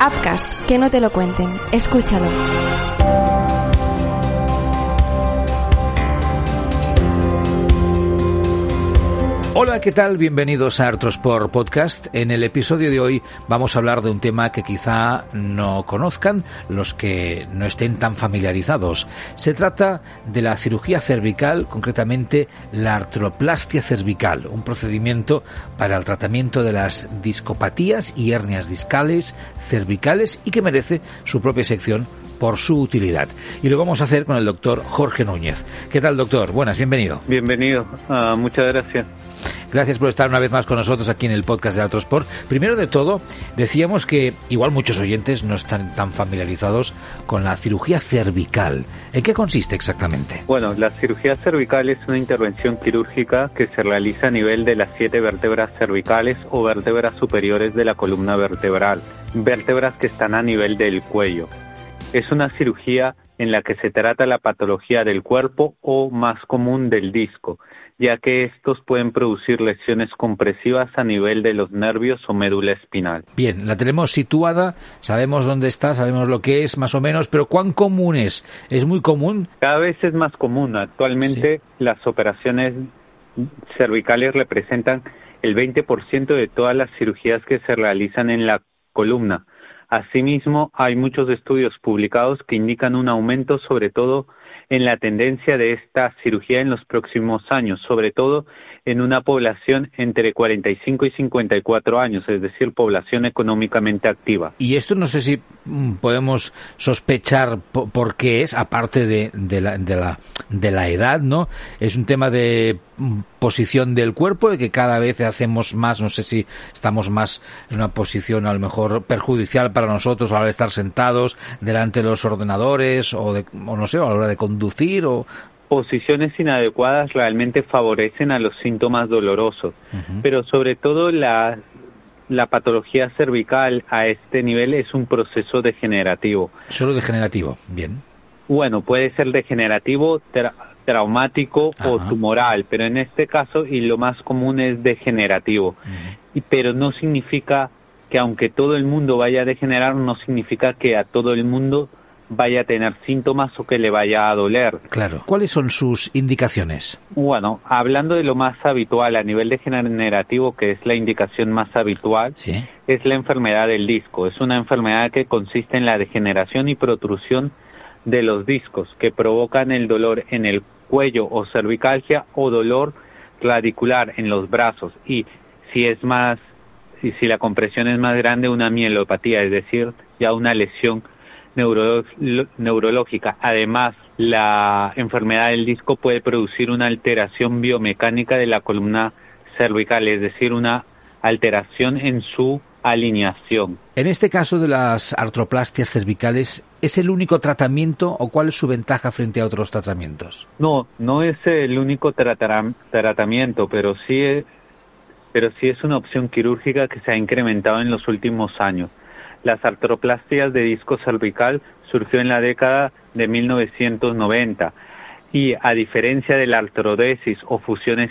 Upcast, que no te lo cuenten. Escúchalo. Hola, ¿qué tal? Bienvenidos a Artrosport Podcast. En el episodio de hoy vamos a hablar de un tema que quizá no conozcan los que no estén tan familiarizados. Se trata de la cirugía cervical, concretamente la artroplastia cervical, un procedimiento para el tratamiento de las discopatías y hernias discales, cervicales y que merece su propia sección por su utilidad. Y lo vamos a hacer con el doctor Jorge Núñez. ¿Qué tal, doctor? Buenas, bienvenido. Bienvenido, uh, muchas gracias. Gracias por estar una vez más con nosotros aquí en el podcast de Autosport. Primero de todo, decíamos que igual muchos oyentes no están tan familiarizados con la cirugía cervical. ¿En qué consiste exactamente? Bueno, la cirugía cervical es una intervención quirúrgica que se realiza a nivel de las siete vértebras cervicales o vértebras superiores de la columna vertebral, vértebras que están a nivel del cuello. Es una cirugía en la que se trata la patología del cuerpo o más común del disco, ya que estos pueden producir lesiones compresivas a nivel de los nervios o médula espinal. Bien, la tenemos situada, sabemos dónde está, sabemos lo que es más o menos, pero ¿cuán común es? ¿Es muy común? Cada vez es más común. Actualmente sí. las operaciones cervicales representan el 20% de todas las cirugías que se realizan en la columna. Asimismo, hay muchos estudios publicados que indican un aumento sobre todo en la tendencia de esta cirugía en los próximos años, sobre todo en una población entre 45 y 54 años, es decir, población económicamente activa. Y esto no sé si podemos sospechar por qué es, aparte de, de, la, de, la, de la edad, ¿no? Es un tema de posición del cuerpo, de que cada vez hacemos más, no sé si estamos más en una posición a lo mejor perjudicial para nosotros a la hora de estar sentados delante de los ordenadores o, de, o no sé, a la hora de conducir o posiciones inadecuadas realmente favorecen a los síntomas dolorosos, uh -huh. pero sobre todo la, la patología cervical a este nivel es un proceso degenerativo. Solo degenerativo, bien. Bueno, puede ser degenerativo, tra traumático Ajá. o tumoral, pero en este caso y lo más común es degenerativo. Uh -huh. y, pero no significa que aunque todo el mundo vaya a degenerar, no significa que a todo el mundo vaya a tener síntomas o que le vaya a doler. Claro. ¿Cuáles son sus indicaciones? Bueno, hablando de lo más habitual a nivel degenerativo, que es la indicación más habitual, ¿Sí? es la enfermedad del disco. Es una enfermedad que consiste en la degeneración y protrusión de los discos que provocan el dolor en el cuello o cervicalgia o dolor radicular en los brazos y si es más y si la compresión es más grande una mielopatía, es decir, ya una lesión neuro, neurológica. Además, la enfermedad del disco puede producir una alteración biomecánica de la columna cervical, es decir, una alteración en su alineación. En este caso de las artroplastias cervicales, ¿es el único tratamiento o cuál es su ventaja frente a otros tratamientos? No, no es el único tratamiento, pero sí, es, pero sí es una opción quirúrgica que se ha incrementado en los últimos años. Las artroplastias de disco cervical surgió en la década de 1990 y a diferencia de la artrodesis o fusiones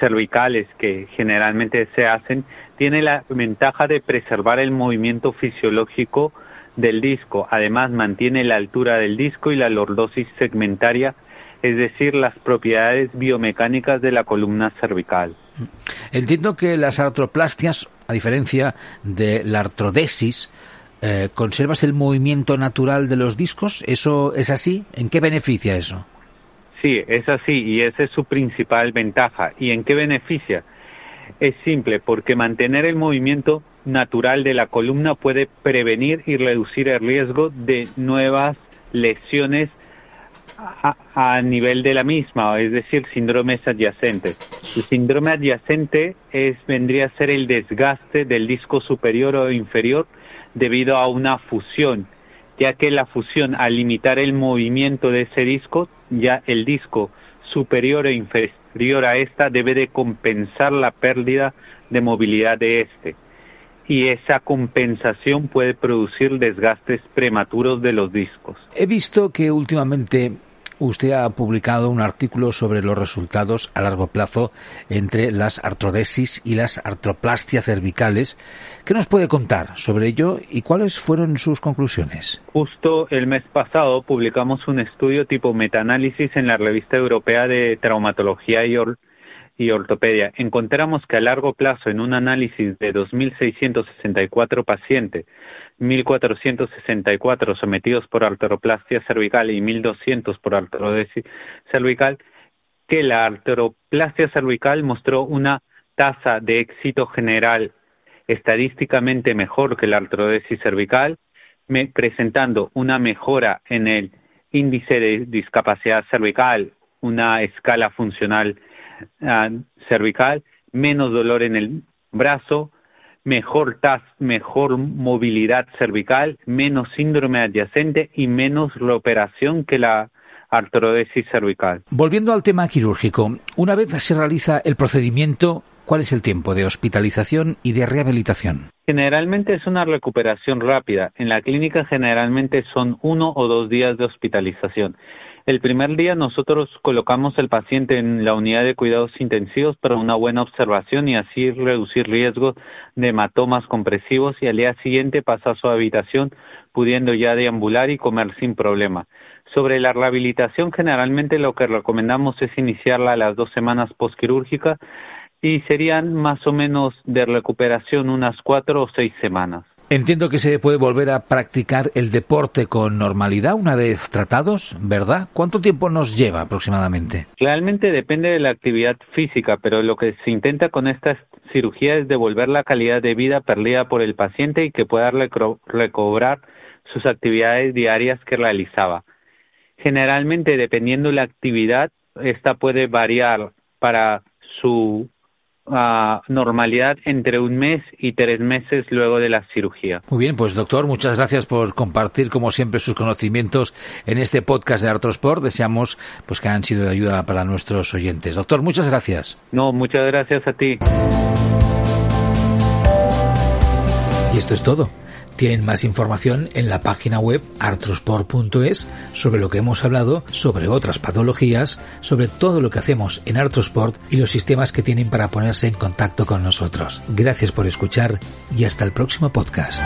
cervicales que generalmente se hacen, tiene la ventaja de preservar el movimiento fisiológico del disco. Además, mantiene la altura del disco y la lordosis segmentaria, es decir, las propiedades biomecánicas de la columna cervical. Entiendo que las artroplastias, a diferencia de la artrodesis, eh, ¿conservas el movimiento natural de los discos? ¿Eso es así? ¿En qué beneficia eso? Sí, es así y esa es su principal ventaja. ¿Y en qué beneficia? Es simple, porque mantener el movimiento natural de la columna puede prevenir y reducir el riesgo de nuevas lesiones a, nivel de la misma, es decir, síndromes adyacentes. El síndrome adyacente es, vendría a ser el desgaste del disco superior o inferior debido a una fusión, ya que la fusión, al limitar el movimiento de ese disco, ya el disco superior e inferior a esta debe de compensar la pérdida de movilidad de este. Y esa compensación puede producir desgastes prematuros de los discos. He visto que últimamente usted ha publicado un artículo sobre los resultados a largo plazo entre las artrodesis y las artroplastias cervicales. ¿Qué nos puede contar sobre ello y cuáles fueron sus conclusiones? Justo el mes pasado publicamos un estudio tipo metaanálisis en la revista europea de traumatología y, y ortopedia. Encontramos que a largo plazo, en un análisis de 2.664 pacientes, 1.464 sometidos por arteroplastia cervical y 1.200 por artrodesis cervical, que la arteroplastia cervical mostró una tasa de éxito general estadísticamente mejor que la artrodesis cervical, presentando una mejora en el índice de discapacidad cervical, una escala funcional ah, cervical, menos dolor en el brazo, mejor TAS, mejor movilidad cervical, menos síndrome adyacente y menos reoperación que la artrodesis cervical. Volviendo al tema quirúrgico, una vez se realiza el procedimiento, ¿cuál es el tiempo de hospitalización y de rehabilitación? Generalmente es una recuperación rápida. En la clínica generalmente son uno o dos días de hospitalización. El primer día nosotros colocamos al paciente en la unidad de cuidados intensivos para una buena observación y así reducir riesgos de hematomas compresivos y al día siguiente pasa a su habitación pudiendo ya deambular y comer sin problema. Sobre la rehabilitación, generalmente lo que recomendamos es iniciarla a las dos semanas postquirúrgicas y serían más o menos de recuperación unas cuatro o seis semanas. Entiendo que se puede volver a practicar el deporte con normalidad una vez tratados, ¿verdad? ¿Cuánto tiempo nos lleva aproximadamente? Realmente depende de la actividad física, pero lo que se intenta con esta cirugía es devolver la calidad de vida perdida por el paciente y que pueda recobrar sus actividades diarias que realizaba. Generalmente, dependiendo de la actividad, esta puede variar para su normalidad entre un mes y tres meses luego de la cirugía. Muy bien, pues doctor, muchas gracias por compartir como siempre sus conocimientos en este podcast de Artrosport. Deseamos pues que han sido de ayuda para nuestros oyentes. Doctor, muchas gracias. No, muchas gracias a ti. Y esto es todo. Tienen más información en la página web artrosport.es sobre lo que hemos hablado, sobre otras patologías, sobre todo lo que hacemos en Artrosport y los sistemas que tienen para ponerse en contacto con nosotros. Gracias por escuchar y hasta el próximo podcast.